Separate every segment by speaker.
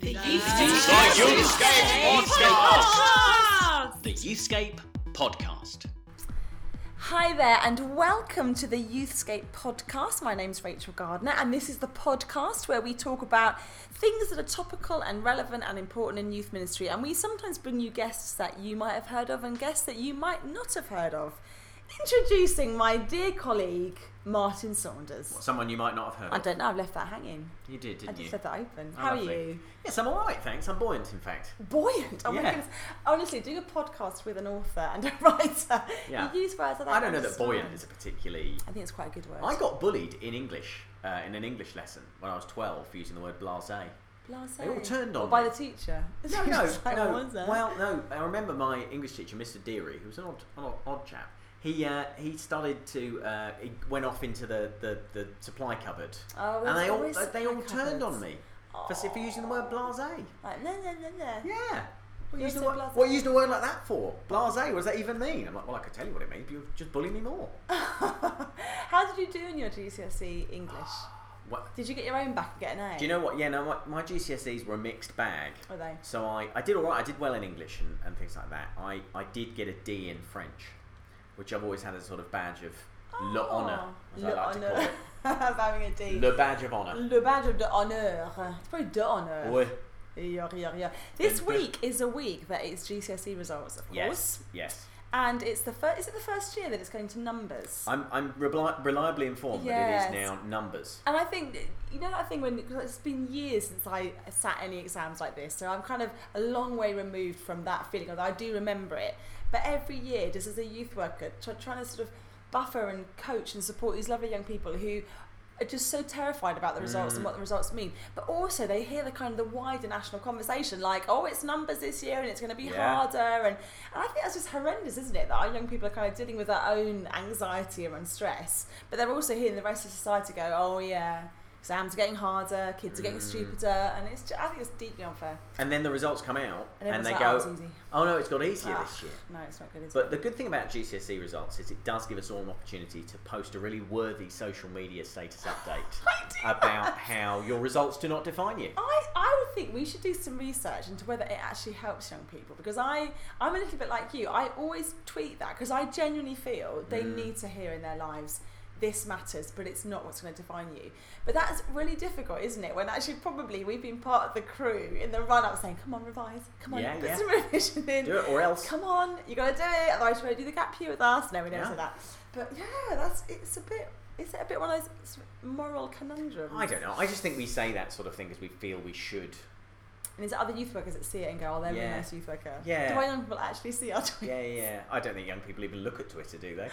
Speaker 1: The
Speaker 2: Youthscape
Speaker 1: Podcast.
Speaker 2: The Youthscape Podcast.
Speaker 3: Hi there, and welcome to the Youthscape podcast. My name's Rachel Gardner, and this is the podcast where we talk about things that are topical and relevant and important in youth ministry. And we sometimes bring you guests that you might have heard of and guests that you might not have heard of. Introducing my dear colleague, Martin Saunders.
Speaker 4: Someone you might not have heard
Speaker 3: I
Speaker 4: of.
Speaker 3: don't know, I've left that hanging.
Speaker 4: You did,
Speaker 3: I
Speaker 4: didn't
Speaker 3: just
Speaker 4: you?
Speaker 3: left that open.
Speaker 4: Oh,
Speaker 3: How are you?
Speaker 4: Yes, I'm all right, thanks. I'm buoyant, in fact.
Speaker 3: Buoyant. Oh my
Speaker 4: Yeah.
Speaker 3: goodness. Honestly, doing a podcast with an author and a writer,
Speaker 4: Yeah.
Speaker 3: you use words I don't
Speaker 4: I don't know that buoyant is a particularly.
Speaker 3: I think it's quite a good word.
Speaker 4: I got bullied in English uh, in an English lesson when I was 12 for using the word blasé.
Speaker 3: Blasé.
Speaker 4: They all turned
Speaker 3: Or
Speaker 4: on
Speaker 3: by
Speaker 4: me.
Speaker 3: the teacher.
Speaker 4: No, no,
Speaker 3: It's like,
Speaker 4: no.
Speaker 3: was that?
Speaker 4: Well, no. I remember my English teacher, Mr. Deary, who was an odd, an odd, odd chap. He uh, he started to uh, he went off into the, the, the supply cupboard,
Speaker 3: Oh,
Speaker 4: and they all they all turned on me for, for using the word blasé.
Speaker 3: Like, no, no, no, no.
Speaker 4: Yeah. What
Speaker 3: You
Speaker 4: using,
Speaker 3: said
Speaker 4: a word, what using a word like that for? Blasé, what does that even mean? I'm like, well, I could tell you what it means, but you'll just bully me more.
Speaker 3: How did you do in your GCSE English?
Speaker 4: What?
Speaker 3: Did you get your own back and get an A?
Speaker 4: Do you know what? Yeah, no, my, my GCSEs were a mixed bag.
Speaker 3: Are they?
Speaker 4: So I, I did all right. I did well in English and, and things like that. I, I did get a D in French, which I've always had as a sort of badge of le oh, honour, as I
Speaker 3: Le
Speaker 4: like to call
Speaker 3: honour.
Speaker 4: it.
Speaker 3: of having a D.
Speaker 4: Le badge of honour.
Speaker 3: Le badge of de honneur. It's probably de honneur.
Speaker 4: Ouais.
Speaker 3: Yeah, yeah, yeah. This week is a week that it's GCSE results, of course.
Speaker 4: Yes, yes.
Speaker 3: And it's the first. Is it the first year that it's going to numbers?
Speaker 4: I'm, I'm reli- reliably informed that it is now numbers.
Speaker 3: And I think you know that thing when because it's been years since I sat any exams like this, so I'm kind of a long way removed from that feeling. Although I do remember it, but every year, just as a youth worker, try, trying to sort of buffer and coach and support these lovely young people who are just so terrified about the results and what the mm. results mean. But also they hear the kind of the wider national conversation, like, oh, it's numbers this year and it's going to be
Speaker 4: Yeah.
Speaker 3: harder, and and I think that's just horrendous, isn't it? That our young people are kind of dealing with their own anxiety and stress, but they're also hearing the rest of society go, oh yeah, exams are getting harder, kids are getting stupider, and it's just, I think it's deeply unfair.
Speaker 4: And then the results come out,
Speaker 3: And
Speaker 4: and, they
Speaker 3: like,
Speaker 4: go,
Speaker 3: oh, easy.
Speaker 4: oh no, it's got easier
Speaker 3: Ah,
Speaker 4: this year.
Speaker 3: No, it's not good. Is
Speaker 4: But the good thing about GCSE results is it does give us all an opportunity to post a really worthy social media status update about how your results do not define you.
Speaker 3: I, I would think we should do some research into whether it actually helps young people because I I'm a little bit like you. I always tweet that because I genuinely feel they
Speaker 4: Mm.
Speaker 3: need to hear in their lives this matters, but it's not what's going to define you. But that's really difficult, isn't it? When actually probably we've been part of the crew in the run up saying, "Come on, revise. Come on,
Speaker 4: Yeah,
Speaker 3: put
Speaker 4: yeah.
Speaker 3: some revision in.
Speaker 4: Do it or else.
Speaker 3: Come on, you got to do it. Otherwise, you won't do the gap year with us." No, we never
Speaker 4: Yeah.
Speaker 3: say that. But yeah, that's it's a bit. Is it a bit one of those moral conundrums?
Speaker 4: I don't know. I just think we say that sort of thing because we feel we should.
Speaker 3: And is it other youth workers that see it and go, oh, they're a really nice youth worker?
Speaker 4: Yeah.
Speaker 3: Do our young people actually see our tweets?
Speaker 4: Yeah, yeah. I don't think young people even look at Twitter, do they?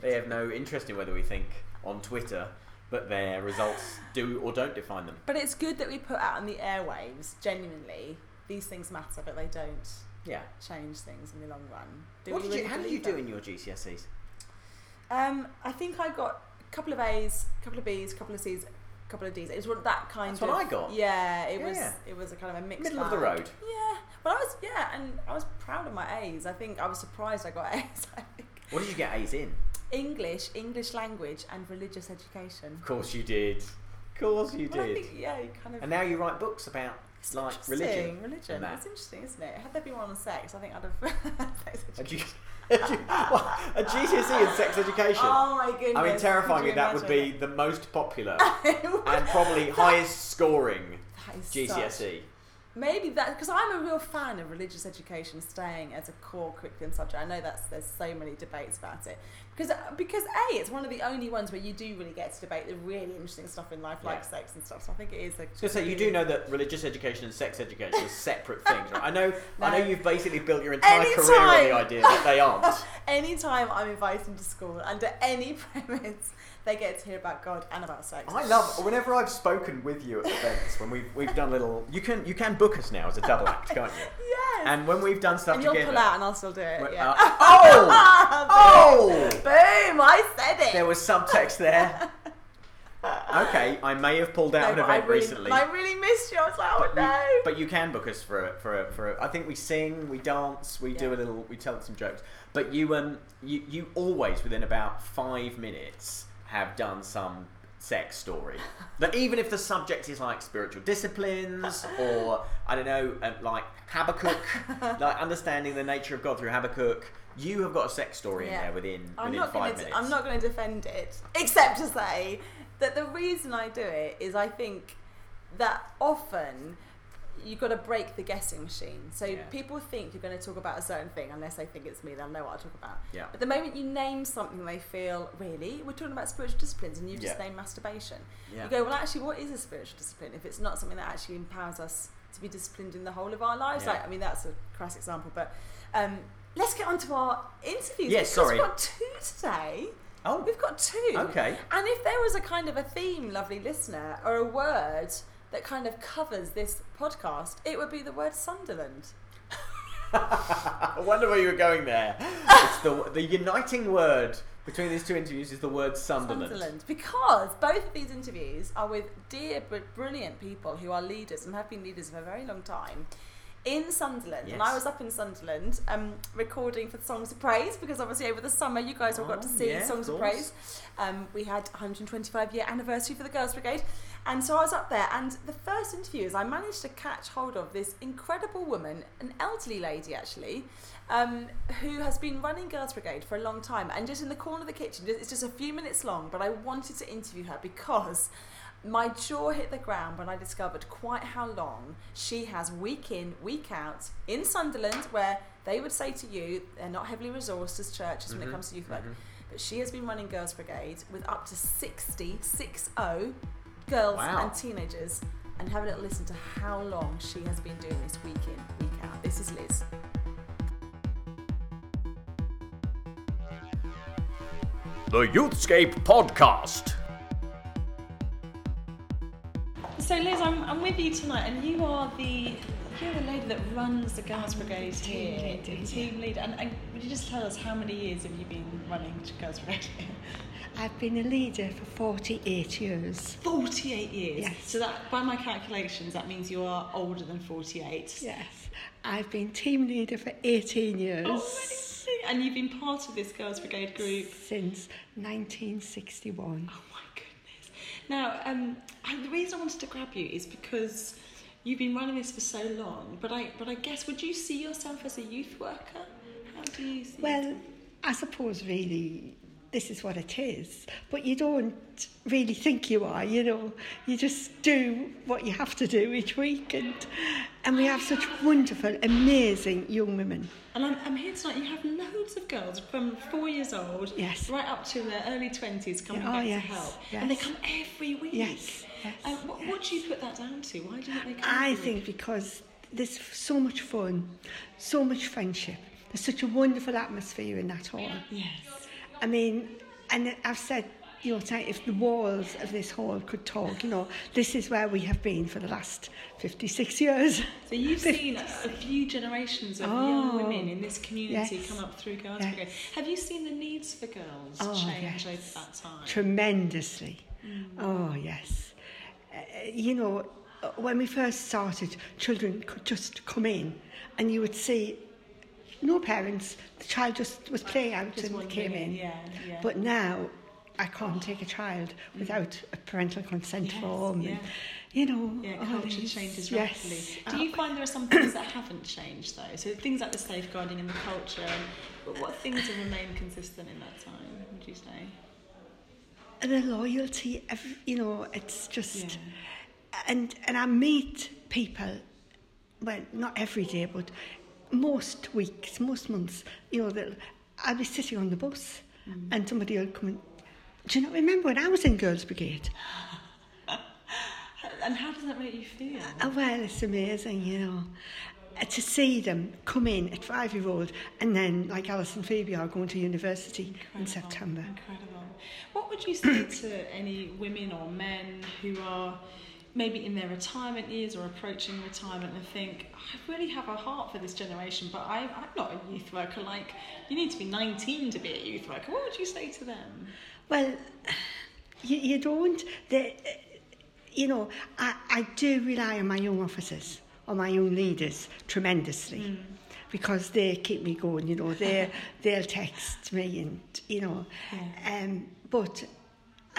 Speaker 4: They have no interest in whether we think on Twitter, but their results do or don't define them.
Speaker 3: But it's good that we put out on the airwaves, genuinely, these things matter, but they don't
Speaker 4: Yeah.
Speaker 3: change things in the long run. Do
Speaker 4: What did you, how did you do
Speaker 3: that?
Speaker 4: in your GCSEs?
Speaker 3: Um, I think I got a couple of A's, a couple of B's, a couple of C's, couple of D's. It was that kind
Speaker 4: That's
Speaker 3: of.
Speaker 4: what I got.
Speaker 3: Yeah, it
Speaker 4: Yeah.
Speaker 3: was. It was a kind of a mixed.
Speaker 4: Middle of the
Speaker 3: bag.
Speaker 4: road.
Speaker 3: Yeah. Well, I was. Yeah, and I was proud of my A's. I think I was surprised I got A's. I think.
Speaker 4: What did you get A's in?
Speaker 3: English, English language, and religious education.
Speaker 4: Of course you did. Of course you
Speaker 3: Well, I
Speaker 4: did.
Speaker 3: think, yeah, you kind of.
Speaker 4: And now you write books about
Speaker 3: It's
Speaker 4: like
Speaker 3: interesting,
Speaker 4: religion.
Speaker 3: Religion.
Speaker 4: and that.
Speaker 3: It's interesting, isn't it? Had there been one on sex, I think I'd have. sex education.
Speaker 4: a, GCSE in sex education.
Speaker 3: Oh my goodness!
Speaker 4: I mean, terrifyingly, that would be
Speaker 3: imagine
Speaker 4: the most popular and probably highest scoring GCSE.
Speaker 3: such- Maybe that because I'm a real fan of religious education staying as a core curriculum subject. I know that's there's so many debates about it because uh, because a it's one of the only ones where you do really get to debate the really interesting stuff in life like sex and stuff. So I think it is. A,
Speaker 4: I was gonna say you do know that religious education and sex education are separate things, right? I know. I know you've basically built your entire
Speaker 3: Anytime.
Speaker 4: career on the idea that they aren't.
Speaker 3: Anytime I'm invited to school under any premise, they get to hear about God and about sex.
Speaker 4: I love whenever I've spoken with you at events when we've we've done little. You can you can book us now as a double act, can't you?
Speaker 3: Yes.
Speaker 4: And when we've done stuff
Speaker 3: and you'll
Speaker 4: together.
Speaker 3: pull out, and I'll still do it. yeah.
Speaker 4: uh, oh! oh!
Speaker 3: Boom! I said it.
Speaker 4: There was subtext there. Okay, I may have pulled out
Speaker 3: No,
Speaker 4: an
Speaker 3: but I
Speaker 4: event
Speaker 3: really,
Speaker 4: recently.
Speaker 3: I really missed you. I was like, oh
Speaker 4: But you,
Speaker 3: no.
Speaker 4: but you can book us for a, for a, for a, I think we sing, we dance, we do a little, we tell some jokes. But you um you you always within about five minutes have done some sex story. that even if the subject is like spiritual disciplines or I don't know, uh, like Habakkuk, like understanding the nature of God through Habakkuk, you have got a sex story in there within
Speaker 3: I'm
Speaker 4: within
Speaker 3: not
Speaker 4: five
Speaker 3: to.
Speaker 4: minutes.
Speaker 3: I'm not going to defend it, except to say that the reason I do it is I think that often you've got to break the guessing machine. So
Speaker 4: Yeah.
Speaker 3: people think you're going to talk about a certain thing unless they think it's me. They'll know what I talk about.
Speaker 4: Yeah.
Speaker 3: But the moment you name something, they feel really we're talking about spiritual disciplines, and you just
Speaker 4: Yeah.
Speaker 3: named masturbation.
Speaker 4: Yeah.
Speaker 3: You go well. Actually, what is a spiritual discipline if it's not something that actually empowers us to be disciplined in the whole of our lives?
Speaker 4: Yeah.
Speaker 3: Like, I mean, that's a crass example, but. Um, Let's get on to our interviews.
Speaker 4: Yes, sorry.
Speaker 3: We've got two today.
Speaker 4: Oh,
Speaker 3: We've got two.
Speaker 4: Okay.
Speaker 3: And if there was a kind of a theme, lovely listener, or a word that kind of covers this podcast, it would be the word Sunderland.
Speaker 4: I wonder where you were going there. it's the the uniting word between these two interviews is the word Sunderland.
Speaker 3: Sunderland. Because both of these interviews are with dear but brilliant people who are leaders and have been leaders for a very long time in Sunderland. And I was up in Sunderland um, recording for Songs of Praise because obviously over the summer you guys all got to
Speaker 4: Oh,
Speaker 3: see
Speaker 4: yeah,
Speaker 3: Songs of
Speaker 4: course.
Speaker 3: Praise. Um, we had 125 year anniversary for the Girls Brigade. And so I was up there, and the first interviews, I managed to catch hold of this incredible woman, an elderly lady actually, um, who has been running Girls Brigade for a long time. And just in the corner of the kitchen, it's just a few minutes long, but I wanted to interview her because my jaw hit the ground when I discovered quite how long she has week in, week out in Sunderland, where they would say to you, they're not heavily resourced as churches when it
Speaker 4: Mhm,
Speaker 3: comes to youth work.
Speaker 4: mhm.
Speaker 3: But she has been running Girls Brigade with up to 60, 60 girls
Speaker 4: Wow.
Speaker 3: and teenagers. And have a little listen to how long she has been doing this week in, week out. This is Liz.
Speaker 2: The Youthscape Podcast.
Speaker 3: So Liz, I'm, I'm with you tonight, and you are the you're the lady that runs the Girls Brigade
Speaker 1: team
Speaker 3: here,
Speaker 1: leader,
Speaker 3: the team leader. And, and would you just tell us how many years have you been running Girls Brigade?
Speaker 1: I've been a leader for 48 years.
Speaker 3: Forty-eight years.
Speaker 1: Yes.
Speaker 3: So that, by my calculations, that means you are older than forty-eight.
Speaker 1: Yes. I've been team leader for 18 years.
Speaker 3: Oh. And you've been part of this Girls Brigade group
Speaker 1: Since 1961.
Speaker 3: Oh my goodness. Now, um, the reason I wanted to grab you is because you've been running this for so long. But I, but I guess, would you see yourself as a youth worker? How do you see?
Speaker 1: Well, I suppose really this is what it is. But you don't really think you are, you know. You just do what you have to do each week. And, and we have such wonderful, amazing young women.
Speaker 3: And I'm, I'm here tonight. You have loads of girls from four years old,
Speaker 1: Yes.
Speaker 3: right up to their early twenties, coming
Speaker 1: oh,
Speaker 3: back
Speaker 1: yes,
Speaker 3: to help, and they come every week.
Speaker 1: Yes, yes,
Speaker 3: Um, what, what do you put that down to? Why do you think they come?
Speaker 1: I think because there's so much fun, so much friendship. There's such a wonderful atmosphere in that hall.
Speaker 3: Yes.
Speaker 1: I mean, and I've said, you know, if the walls of this hall could talk, you know, this is where we have been for the last 56 years.
Speaker 3: So you've seen a, few generations of young
Speaker 1: Oh,
Speaker 3: women in this community
Speaker 1: yes,
Speaker 3: come up through Girls
Speaker 1: yes.
Speaker 3: Have you seen the needs for girls
Speaker 1: Oh,
Speaker 3: change
Speaker 1: yes.
Speaker 3: over that time?
Speaker 1: Tremendously. Oh, yes. Uh, you know, uh, when we first started, children could just come in and you would see no parents, the child just was playing out
Speaker 3: Just
Speaker 1: and came in.
Speaker 3: Yeah, yeah.
Speaker 1: But now I can't take a child without a parental consent
Speaker 3: Yes,
Speaker 1: form.
Speaker 3: yeah.
Speaker 1: And, you know,
Speaker 3: yeah, culture
Speaker 1: these-
Speaker 3: changes
Speaker 1: yes.
Speaker 3: rapidly. Do you find there are some things that haven't changed though? So things like the safeguarding and the culture. But what things have remained consistent in that time? Would you say?
Speaker 1: The loyalty, ev- you know, it's just.
Speaker 3: Yeah.
Speaker 1: And, and I meet people, well, not every day, but most weeks, most months, you know, they'll- I'll be sitting on the bus
Speaker 3: Mm.
Speaker 1: and somebody will come and. Do you know, remember when I was in Girls Brigade?
Speaker 3: And how does that make you feel?
Speaker 1: Oh, well, it's amazing, you know. Uh, to see them come in at five year old and then, like Alice and Phoebe, are going to university in September.
Speaker 3: Incredible. What would you say to any women or men who are maybe in their retirement years or approaching retirement and think, I really have a heart for this generation, but I, I'm not a youth worker. Like, you need to be 19 to be a youth worker. What would you say to them?
Speaker 1: Well, you, you don't. The, you know, I, I do rely on my young officers, on my own leaders tremendously. Because they keep me going, you know, they they'll text me and you know, um, but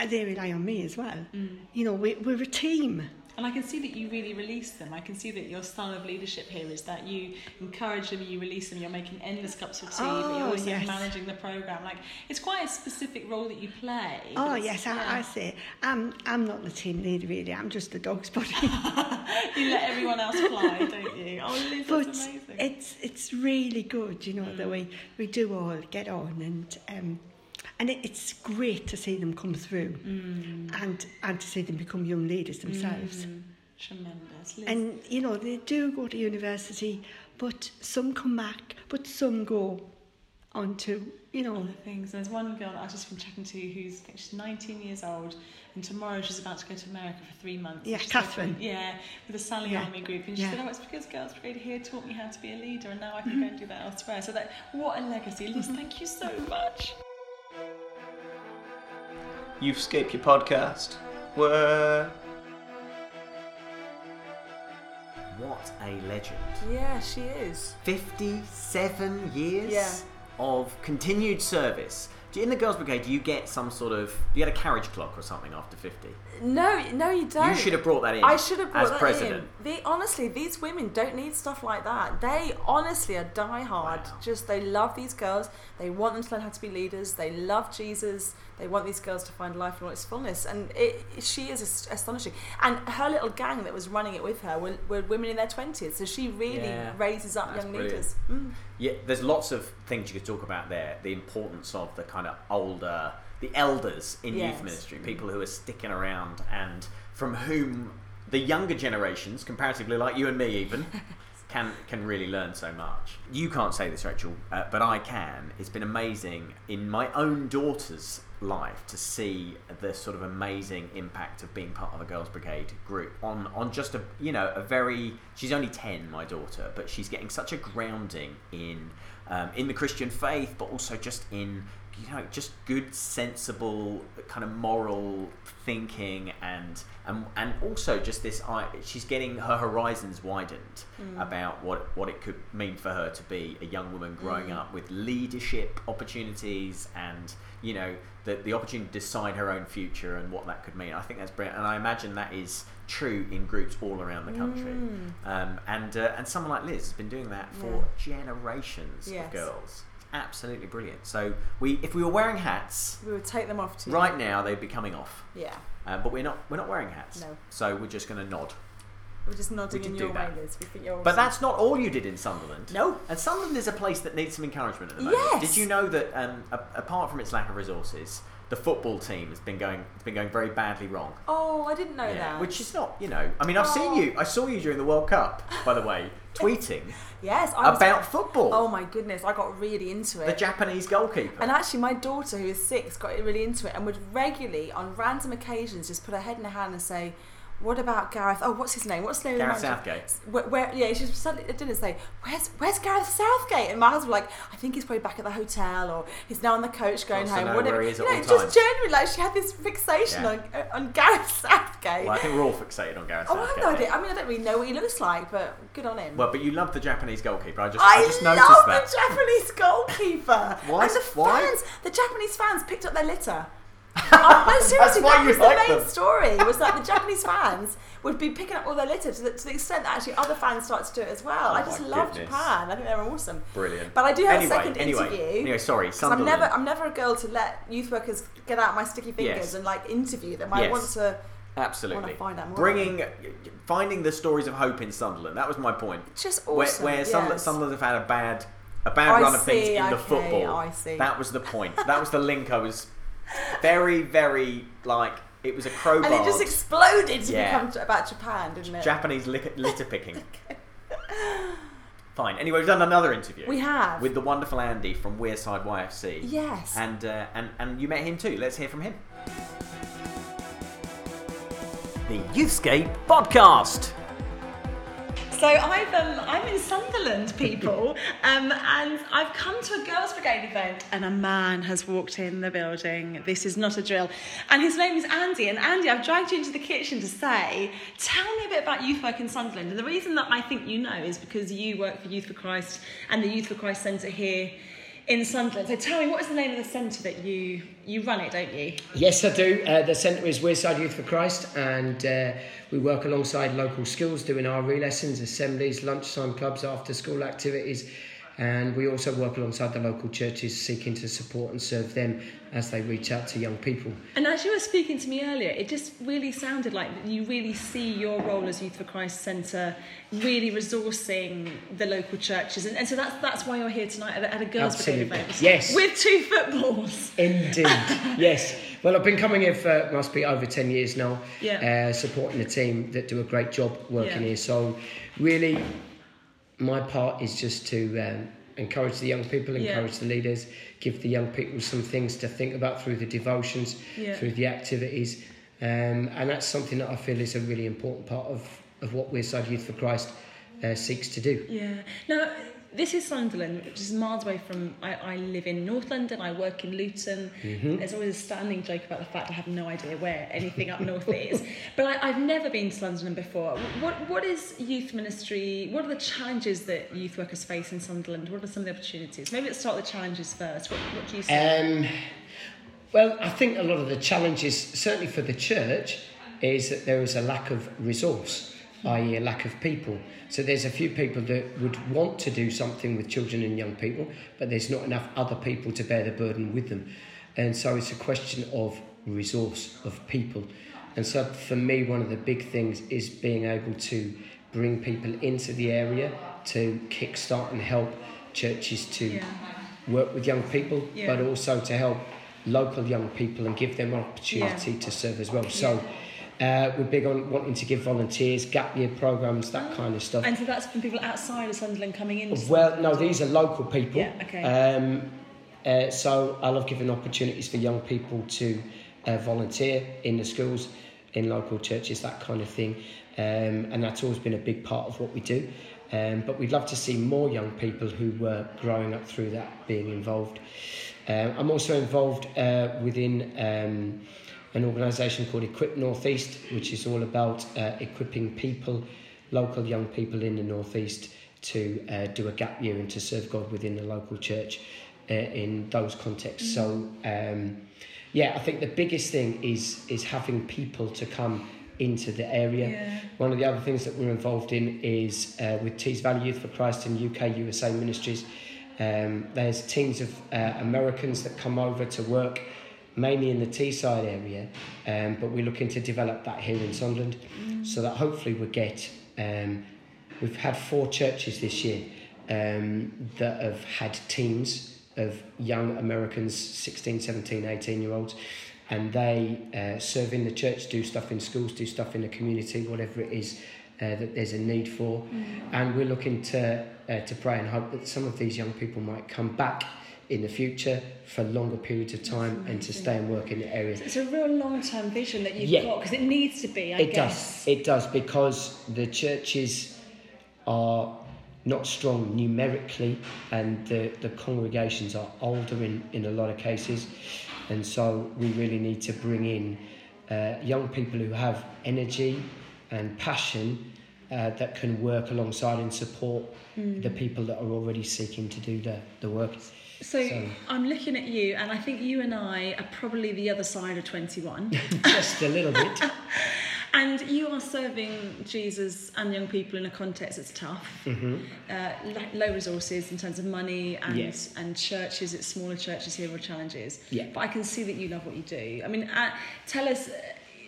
Speaker 1: they rely on me as well.
Speaker 3: Mm.
Speaker 1: You know, we, we're a team.
Speaker 5: And I can see that you really release them. I can see that your style of leadership here is that you encourage them, you release them, you're making endless cups of tea, but
Speaker 1: Oh,
Speaker 5: you're also
Speaker 1: yes.
Speaker 5: managing the program. Like it's quite a specific role that you play.
Speaker 1: Oh, yes,
Speaker 5: yeah.
Speaker 1: I, I say, I'm, I'm not the team leader really, I'm just the dog's body.
Speaker 5: you let everyone else fly, don't you? Oh, Liz,
Speaker 1: but
Speaker 5: amazing.
Speaker 1: it's it's really good, you know,
Speaker 5: Mm.
Speaker 1: that we, we do all get on and um, and it, it's great to see them come through
Speaker 5: Mm.
Speaker 1: and and to see them become young leaders themselves.
Speaker 5: Tremendous. Liz,
Speaker 1: And you know, they do go to university, but some come back, but some go on to, you know,
Speaker 5: other things. There's one girl I've just been chatting to who's I think she's 19 years old, and tomorrow she's about to go to America for three months.
Speaker 1: Yeah, Catherine.
Speaker 5: yeah, with the Sally
Speaker 1: Yeah,
Speaker 5: Army group, and she
Speaker 1: yeah.
Speaker 5: said, "Oh, it's because Girls Brigade here taught me how to be a leader, and now I can go and do that elsewhere." So that what a legacy, Liz. Thank you so much.
Speaker 6: You've escaped your podcast. What?
Speaker 4: What a legend.
Speaker 3: Yeah, she is.
Speaker 4: 57 years
Speaker 3: Yeah.
Speaker 4: of continued service. Do you- In the Girls Brigade, do you get some sort of. You get a carriage clock or something after 50?
Speaker 3: No, no, you don't.
Speaker 4: You should have brought that in.
Speaker 3: I should have brought
Speaker 4: as
Speaker 3: that
Speaker 4: president.
Speaker 3: in. They honestly, these women don't need stuff like that. They honestly are die hard.
Speaker 4: Wow.
Speaker 3: Just they love these girls. They want them to learn how to be leaders. They love Jesus. They want these girls to find life in all its fullness. And it, she is astonishing. And her little gang that was running it with her were, were women in their twenties. So she really
Speaker 4: Yeah,
Speaker 3: raises up
Speaker 4: that's
Speaker 3: young
Speaker 4: brilliant.
Speaker 3: leaders. Mm.
Speaker 4: Yeah, there's lots of things you could talk about there. The importance of the kind of older, the elders in
Speaker 3: Yes.
Speaker 4: youth ministry, people who are sticking around and from whom the younger generations, comparatively like you and me even, can can really learn so much. You can't say this, Rachel, uh, but I can. It's been amazing in my own daughter's life to see the sort of amazing impact of being part of a girls' brigade group on on just a you know a very. She's only ten, my daughter, but she's getting such a grounding in um, in the Christian faith, but also just in you know just good, sensible, kind of moral thinking and and and also just this. I she's getting her horizons widened about what what it could mean for her to be a young woman growing up with leadership opportunities and you know the the opportunity to decide her own future and what that could mean. I think that's brilliant, and I imagine that is true in groups all around the country. Um, and uh, and someone like Liz has been doing that for generations
Speaker 3: Yes.
Speaker 4: of girls. Absolutely brilliant. So we, if we were wearing hats
Speaker 3: We would take them off to
Speaker 4: right now, they'd be coming off.
Speaker 3: Yeah,
Speaker 4: Uh, but we're not. We're not wearing hats.
Speaker 3: No.
Speaker 4: So we're just going to nod.
Speaker 3: we're just nodding
Speaker 4: We
Speaker 3: in your way. Liz. We think you're.
Speaker 4: But
Speaker 3: awesome.
Speaker 4: that's not all you did in Sunderland.
Speaker 3: No.
Speaker 4: And Sunderland is a place that needs some encouragement at the moment.
Speaker 3: Yes.
Speaker 4: Did you know that um, a- apart from its lack of resources, the football team has been going it's been going very badly wrong.
Speaker 3: Oh, I didn't know
Speaker 4: Yeah,
Speaker 3: that.
Speaker 4: which is not, you know. I mean, I've seen
Speaker 3: Oh.
Speaker 4: you. I saw you during the World Cup, by the way, tweeting
Speaker 3: yes, I was,
Speaker 4: about football.
Speaker 3: Oh my goodness, I got really into it.
Speaker 4: the Japanese goalkeeper.
Speaker 3: And actually, my daughter, who is six, got really into it and would regularly, on random occasions, just put her head in her hand and say, "What about Gareth? Oh, what's his name? What's the name
Speaker 4: Gareth
Speaker 3: of the manager?"
Speaker 4: Southgate.
Speaker 3: Where, where, yeah, she suddenly at dinner say, "Where's Where's Gareth Southgate?" And my husband was like, "I think he's probably back at the hotel, or he's now on the coach going home."
Speaker 4: know
Speaker 3: whatever.
Speaker 4: where he is
Speaker 3: you know, just generally, like she had this fixation
Speaker 4: Yeah.
Speaker 3: on uh, on Gareth Southgate.
Speaker 4: well, I think we're all fixated on Gareth
Speaker 3: oh, I have no idea. I mean, I don't really know what he looks like, but good on him.
Speaker 4: Well, but you love the Japanese goalkeeper. I just, I,
Speaker 3: I,
Speaker 4: just
Speaker 3: love
Speaker 4: noticed that.
Speaker 3: the Japanese goalkeeper.
Speaker 4: Why?
Speaker 3: And the
Speaker 4: Why?
Speaker 3: fans, the Japanese fans picked up their litter. Oh, no, seriously,
Speaker 4: why
Speaker 3: that
Speaker 4: you
Speaker 3: was
Speaker 4: like
Speaker 3: the main
Speaker 4: them.
Speaker 3: story. Was that the Japanese fans would be picking up all their litter to the, to the extent that actually other fans started to do it as well. Oh I
Speaker 4: Oh
Speaker 3: just
Speaker 4: my
Speaker 3: love
Speaker 4: goodness.
Speaker 3: Japan. I think they're awesome.
Speaker 4: Brilliant.
Speaker 3: But I do have
Speaker 4: anyway,
Speaker 3: a second
Speaker 4: anyway,
Speaker 3: interview.
Speaker 4: Anyway, sorry,
Speaker 3: I'm never, I'm never a girl to let youth workers get out my sticky fingers
Speaker 4: Yes.
Speaker 3: and like interview them. I
Speaker 4: Yes.
Speaker 3: want to.
Speaker 4: Absolutely.
Speaker 3: find
Speaker 4: Bringing, finding the stories of hope in Sunderland. That was my point.
Speaker 3: Just
Speaker 4: Where,
Speaker 3: awesome.
Speaker 4: where Sunderland,
Speaker 3: yes.
Speaker 4: Sunderland have had a bad, a bad
Speaker 3: I
Speaker 4: run of things
Speaker 3: see,
Speaker 4: in the football.
Speaker 3: I see.
Speaker 4: That was the point. That was the link. I was very, very like it was a crowbar.
Speaker 3: and it just exploded to
Speaker 4: Yeah.
Speaker 3: become about Japan, didn't it?
Speaker 4: Japanese litter, litter picking. Fine. Anyway, we've done another interview.
Speaker 3: We have.
Speaker 4: with the wonderful Andy from Wearside YFC.
Speaker 3: Yes.
Speaker 4: And uh, and and you met him too. Let's hear from him.
Speaker 2: The Youthscape Podcast.
Speaker 5: So I've um, I'm in Sunderland, people, um, and I've come to a girls' brigade event, and a man has walked in the building. This is not a drill, and his name is Andy. And Andy, I've dragged you into the kitchen to say, tell me a bit about youth work in Sunderland. And the reason that I think you know is because you work for Youth for Christ and the Youth for Christ Centre here
Speaker 3: in Sunderland. So tell me, what is the name of the centre that you you run it, don't you?
Speaker 7: Yes, I do. Uh, the centre is Wearside Youth for Christ, and uh, we work alongside local schools doing re lessons, assemblies, lunchtime clubs, after school activities. And we also work alongside the local churches seeking to support and serve them as they reach out to young people.
Speaker 3: And as you were speaking to me earlier, it just really sounded like you really see your role as Youth for Christ Centre really resourcing the local churches. And, and so that's, that's why you're here tonight at a, Girls'
Speaker 7: Absolutely.
Speaker 3: Brigade event.
Speaker 7: Yes.
Speaker 3: With two footballs.
Speaker 7: Indeed, yes. Well, I've been coming here for must be over ten years now,
Speaker 3: Yeah.
Speaker 7: uh, supporting the team that do a great job working
Speaker 3: Yeah.
Speaker 7: here. So, really, my part is just to um, encourage the young people,
Speaker 3: Yeah.
Speaker 7: encourage the leaders, give the young people some things to think about through the devotions,
Speaker 3: Yeah.
Speaker 7: through the activities, um, and that's something that I feel is a really important part of of what Wearside Youth for Christ uh, seeks to do.
Speaker 3: Yeah. Now, this is Sunderland, which is miles away from. I, I live in North London. I work in Luton.
Speaker 7: Mm-hmm.
Speaker 3: There's always a standing joke about the fact I have no idea where anything up north is. But I, I've never been to Sunderland before. What What is youth ministry? What are the challenges that youth workers face in Sunderland? What are some of the opportunities? Maybe let's start with the challenges first. What, what do you see?
Speaker 7: Um, well, I think a lot of the challenges, certainly for the church, is that there is a lack of resource, i.e., a lack of people. So there's a few people that would want to do something with children and young people, but there's not enough other people to bear the burden with them. And so it's a question of resource, of people. And so for me, one of the big things is being able to bring people into the area to kickstart and help churches to
Speaker 3: Yeah.
Speaker 7: work with young people,
Speaker 3: Yeah.
Speaker 7: but also to help local young people and give them an opportunity to serve as well. So uh, we're big on wanting to give volunteers, gap year programs, that kind of stuff.
Speaker 3: and so that's from people outside of Sunderland coming in.
Speaker 7: Well, no, these are local people.
Speaker 3: Yeah, okay.
Speaker 7: Um, uh, so I love giving opportunities for young people to uh, volunteer in the schools, in local churches, that kind of thing. Um, and that's always been a big part of what we do. Um, but we'd love to see more young people who were growing up through that being involved. Um, I'm also involved uh, within um, an organisation called Equip Northeast, which is all about uh, equipping people, local young people in the Northeast, to uh, do a gap year and to serve God within the local church uh, in those contexts. So, um, yeah, I think the biggest thing is is having people to come into the area.
Speaker 3: Yeah.
Speaker 7: One of the other things that we're involved in is uh, with Tees Valley Youth for Christ and UK USA Ministries. Um, there's teams of uh, Americans that come over to work mainly in the Teesside area, um, but we're looking to develop that here in Sunderland so that hopefully we get. Um, we've had four churches this year um, that have had teams of young Americans, 16, 17, 18 year olds, and they uh, serve in the church, do stuff in schools, do stuff in the community, whatever it is uh, that there's a need for. And we're looking to, uh, to pray and hope that some of these young people might come back in the future for longer periods of time and to stay and work in the areas.
Speaker 3: It's a real long-term vision that you've
Speaker 7: Yeah.
Speaker 3: got because it needs to be. I
Speaker 7: It
Speaker 3: guess.
Speaker 7: does. It does because the churches are not strong numerically, and the, the congregations are older in, in a lot of cases, and so we really need to bring in uh, young people who have energy and passion uh, that can work alongside and support the people that are already seeking to do the, the work.
Speaker 3: So,
Speaker 7: So-
Speaker 3: I'm looking at you, and I think you and I are probably the other side of 21.
Speaker 7: Just a little bit.
Speaker 3: and you are serving Jesus and young people in a context that's tough.
Speaker 7: hmm
Speaker 3: Uh, low resources in terms of money and
Speaker 7: Yes.
Speaker 3: and churches. It's smaller churches here with challenges.
Speaker 7: Yeah.
Speaker 3: But I can see that you love what you do. I mean, uh, tell us, uh,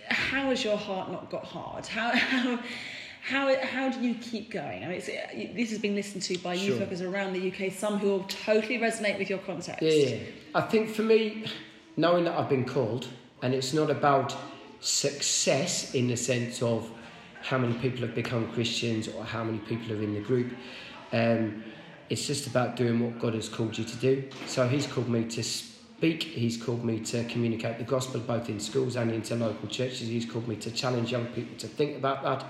Speaker 3: how has your heart not got hard? How how. How, how do you keep going? I mean, uh, this has been listened to by youth
Speaker 7: Sure.
Speaker 3: workers around the UK, some who will totally resonate with your context.
Speaker 7: Yeah, yeah. I think for me, knowing that I've been called, and it's not about success in the sense of how many people have become Christians or how many people are in the group. Um, it's just about doing what God has called you to do. So He's called me to speak. He's called me to communicate the gospel both in schools and into local churches. He's called me to challenge young people to think about that.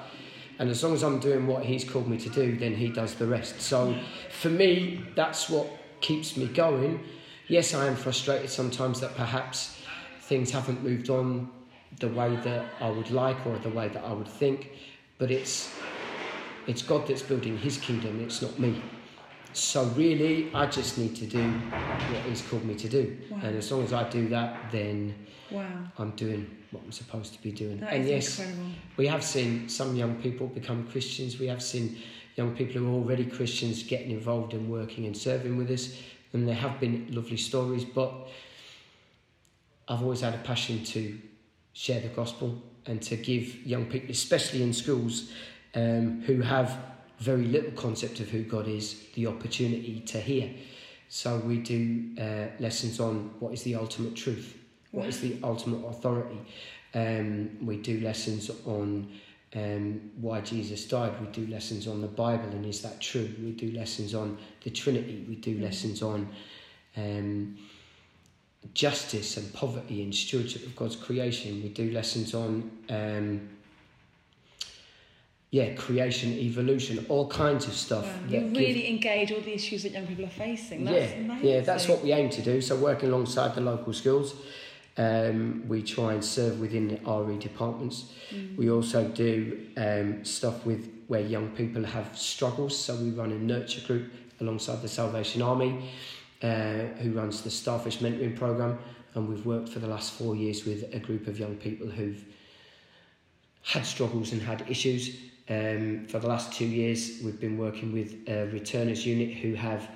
Speaker 7: And as long as I'm doing what He's called me to do, then He does the rest. So for me, that's what keeps me going. Yes, I am frustrated sometimes that perhaps things haven't moved on the way that I would like or the way that I would think, but it's it's God that's building His kingdom. It's not me. So really, I just need to do what He's called me to do,
Speaker 3: Wow.
Speaker 7: and as long as I do that, then
Speaker 3: Wow.
Speaker 7: I'm doing what I'm supposed to be doing.
Speaker 3: That
Speaker 7: and yes,
Speaker 3: incredible.
Speaker 7: we have seen some young people become Christians. We have seen young people who are already Christians getting involved and working and serving with us, and there have been lovely stories. But I've always had a passion to share the gospel and to give young people, especially in schools, um, who have very little concept of who God is, the opportunity to hear. So we do uh, lessons on what is the ultimate truth, what is the ultimate authority. Um, we do lessons on um, why Jesus died. We do lessons on the Bible and is that true. We do lessons on the Trinity. We do lessons on um, justice and poverty and stewardship of God's creation. We do lessons on um, yeah, creation, evolution, all kinds of stuff. That
Speaker 3: You
Speaker 7: give-
Speaker 3: really engage all the issues that young people are facing. That's
Speaker 7: yeah,
Speaker 3: amazing.
Speaker 7: yeah, that's what we aim to do. So working alongside the local schools, um, we try and serve within the RE departments.
Speaker 3: Mm.
Speaker 7: We also do um, stuff with where young people have struggles. So we run a nurture group alongside the Salvation Army, uh, who runs the Starfish Mentoring Program, and we've worked for the last four years with a group of young people who've had struggles and had issues. Um, for the last two years, we've been working with a returners unit who have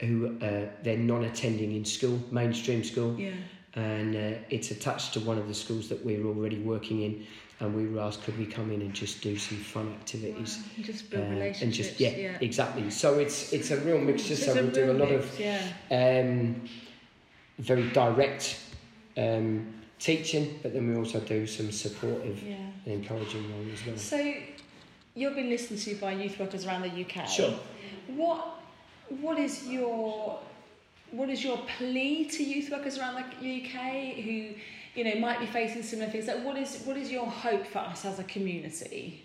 Speaker 7: who uh, they're non-attending in school, mainstream school,
Speaker 3: Yeah.
Speaker 7: and uh, it's attached to one of the schools that we're already working in. And we were asked, could we come in and just do some fun activities?
Speaker 3: You just
Speaker 7: uh,
Speaker 3: build
Speaker 7: and
Speaker 3: relationships.
Speaker 7: just yeah, exactly. So it's it's a real mixture.
Speaker 3: It's
Speaker 7: so we do a lot
Speaker 3: mix,
Speaker 7: of
Speaker 3: yeah.
Speaker 7: um, very direct um, teaching, but then we also do some supportive
Speaker 3: Yeah.
Speaker 7: and encouraging role as well.
Speaker 3: So, you've been listened to by youth workers around the UK.
Speaker 7: Sure.
Speaker 3: What What is your What is your plea to youth workers around the UK who, you know, might be facing similar things? Like, what is What is your hope for us as a community?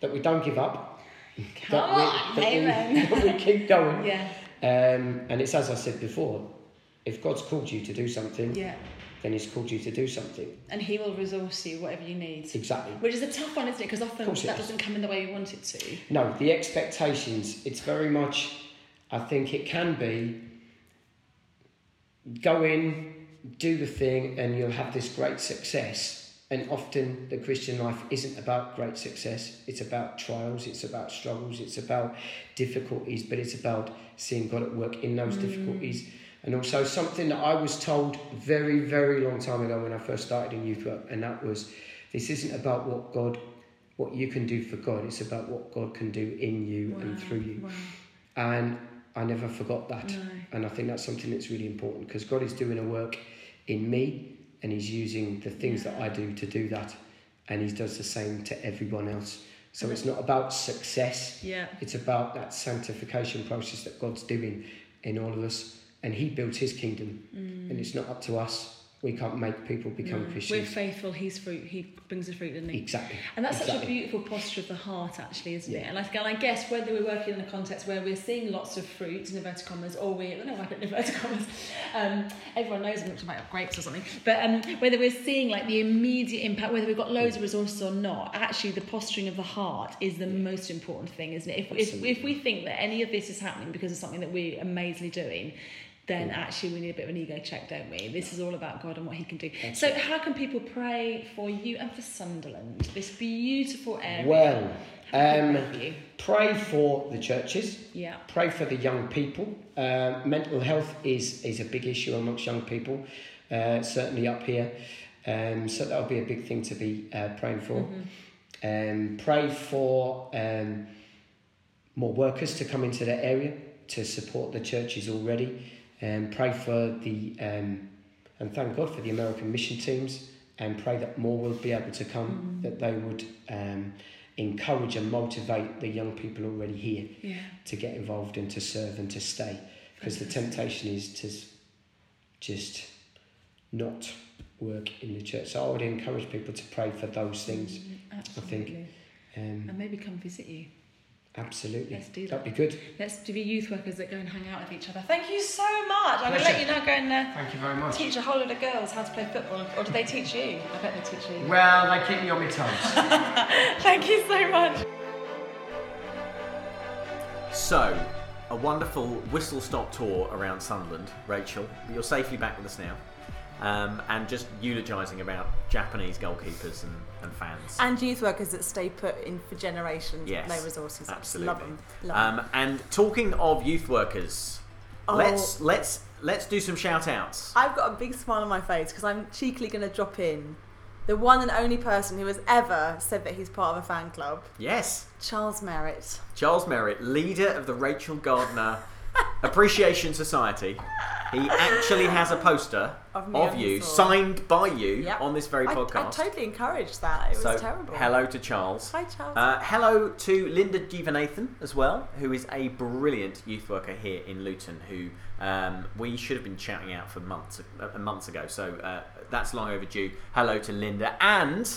Speaker 7: That we don't give up.
Speaker 3: Come
Speaker 7: that we,
Speaker 3: on,
Speaker 7: that we-
Speaker 3: amen.
Speaker 7: that we keep going.
Speaker 3: Yeah.
Speaker 7: Um, and it's as I said before, if God's called you to do something,
Speaker 3: Yeah.
Speaker 7: Then He's called you to do something.
Speaker 3: And He will resource you whatever you need.
Speaker 7: Exactly.
Speaker 3: Which is a tough one, isn't it? Because often
Speaker 7: it
Speaker 3: doesn't come in the way you want it to.
Speaker 7: No, the expectations, it's very much, I think it can be go in, do the thing, and you'll have this great success. And often the Christian life isn't about great success, it's about trials, it's about struggles, it's about difficulties, but it's about seeing God at work in those mm. difficulties. And also something that I was told very, very long time ago when I first started in youth work, and that was this isn't about what God what you can do for God, it's about what God can do in you and through you.
Speaker 3: Wow.
Speaker 7: And I never forgot that.
Speaker 3: No.
Speaker 7: And I think that's something that's really important because God is doing a work in me and He's using the things that I do to do that. And He does the same to everyone else. So it's not about success,
Speaker 3: Yeah.
Speaker 7: it's about that sanctification process that God's doing in all of us. And He builds His kingdom. And it's not up to us. We can't make people become
Speaker 3: No. We're faithful. He's fruit. He brings the fruit, doesn't he?
Speaker 7: Exactly.
Speaker 3: And that's such a beautiful posture of the heart, actually, isn't it? And I, and I guess whether we're working in a context where we're seeing lots of fruit in inverted commas, or we I don't know why I put inverted commas. Um, everyone knows I'm talking about grapes or something. But um, whether we're seeing like the immediate impact, whether we've got loads of resources or not, actually the posturing of the heart is the most important thing, isn't it? If, if, if we think that any of this is happening because of something that we're amazingly doing. Then actually we need a bit of an ego check, don't we? This is all about God and what He can do. so, how can people pray for you and for Sunderland, this beautiful area?
Speaker 7: Well, um,
Speaker 3: Pray for you.
Speaker 7: pray for the churches.
Speaker 3: Yeah.
Speaker 7: Pray for the young people. Uh, mental health is, is a big issue amongst young people, uh, certainly up here. Um, so that'll be a big thing to be uh, praying for. Um, pray for um, more workers to come into the area to support the churches already. Um, pray for the, um, and thank God for the American mission teams, and pray that more will be able to come, that they would um, encourage and motivate the young people already here
Speaker 3: Yeah.
Speaker 7: to get involved and to serve and to stay. Because the temptation is to just not work in the church. So I would encourage people to pray for those things.
Speaker 3: Absolutely.
Speaker 7: Um,
Speaker 3: And maybe come visit you.
Speaker 7: Absolutely.
Speaker 3: Let's do that.
Speaker 7: That'd be good.
Speaker 3: Let's do the youth workers that go and hang out with each other. Thank you so much. I'm going to let you now go and uh,
Speaker 7: Thank you very much.
Speaker 3: teach a whole lot of girls how to play football. Or do they teach you? I bet they teach you.
Speaker 7: Well, they keep me on my toes.
Speaker 3: Thank you so much.
Speaker 4: So, a wonderful whistle stop tour around Sunderland, Rachel. But you're safely back with us now. Um, and just eulogising about Japanese goalkeepers and, and fans.
Speaker 3: And youth workers that stay put in for generations
Speaker 4: yes,
Speaker 3: with no resources.
Speaker 4: Absolutely.
Speaker 3: Love them. Love 'em.
Speaker 4: Um, and talking of youth workers,
Speaker 3: Oh.
Speaker 4: let's let's let's do some shout outs.
Speaker 3: I've got a big smile on my face because I'm cheekily going to drop in the one and only person who has ever said that he's part of a fan club,
Speaker 4: Yes,
Speaker 3: Charles Merritt.
Speaker 4: Charles Merritt, leader of the Rachel Gardner Appreciation Society. He actually has a poster
Speaker 3: Of
Speaker 4: of, you, signed by you,
Speaker 3: Yep.
Speaker 4: on this very podcast.
Speaker 3: I totally encouraged that. It was terrible.
Speaker 4: hello to Charles.
Speaker 3: Hi, Charles.
Speaker 4: Uh, hello to Linda Jeevanathan as well, who is a brilliant youth worker here in Luton, who um, we should have been shouting out for months uh, months ago. So uh, that's long overdue. Hello to Linda and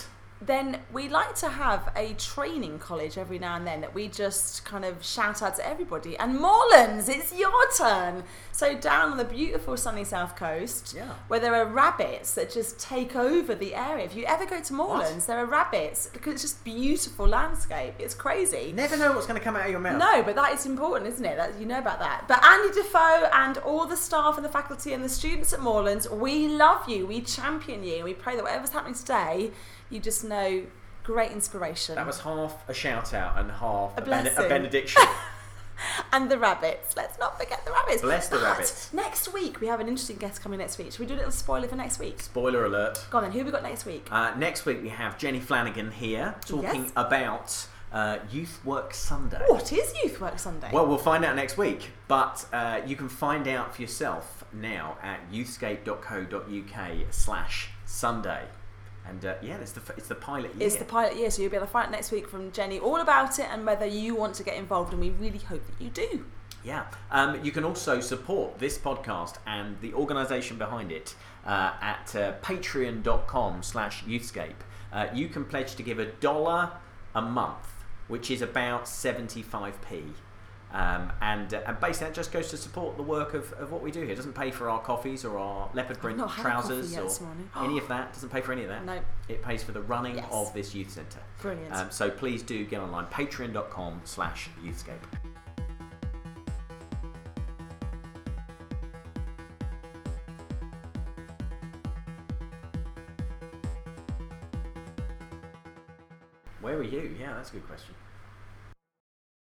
Speaker 3: then we like to have a training college every now and then that we just kind of shout out to everybody. And Moorlands, it's your turn. So down on the beautiful sunny south coast,
Speaker 4: Yeah.
Speaker 3: where there are rabbits that just take over the area. If you ever go to Moorlands, there are rabbits because it's just beautiful landscape. It's crazy.
Speaker 4: you never know what's going to come out of your mouth.
Speaker 3: No, but that is important, isn't it? That you know about that. But Andy du Feu and all the staff and the faculty and the students at Moorlands, we love you. We champion you. and We pray that whatever's happening today, you just know great inspiration.
Speaker 4: That was half a shout out and half
Speaker 3: A
Speaker 4: a,
Speaker 3: blessing.
Speaker 4: a benediction.
Speaker 3: and the rabbits. Let's not forget the rabbits.
Speaker 4: Bless the
Speaker 3: But
Speaker 4: rabbits.
Speaker 3: Next week we have an interesting guest coming next week. Should we do a little spoiler for next week?
Speaker 4: Spoiler alert.
Speaker 3: Go on then. Who have we got next week?
Speaker 4: Uh, next week we have Jenny Flanagan here talking
Speaker 3: Yes.
Speaker 4: about uh, Youth Work Sunday.
Speaker 3: what is Youth Work Sunday?
Speaker 4: Well, we'll find out next week, but uh, you can find out for yourself now at youthscape.co.uk slash Sunday. And uh, yeah, it's the it's the pilot year.
Speaker 3: It's the pilot year, so you'll be able to find out next week from Jenny all about it and whether you want to get involved. And we really hope that you do.
Speaker 4: Yeah. Um, you can also support this podcast and the organisation behind it uh, at uh, patreon.com slash youthscape. Uh, you can pledge to give a dollar a month, which is about 75p. Um, and, uh, and basically that just goes to support the work of, of what we do here. It doesn't pay for our coffees or our leopard print
Speaker 3: not had a coffee
Speaker 4: trousers or any of that. Doesn't pay for any of that.
Speaker 3: No.
Speaker 4: It pays for the running
Speaker 3: Yes.
Speaker 4: of this youth centre.
Speaker 3: Brilliant.
Speaker 4: Um, so please do get online, patreon.com slash youthscape. Where were you? Yeah, that's a good question.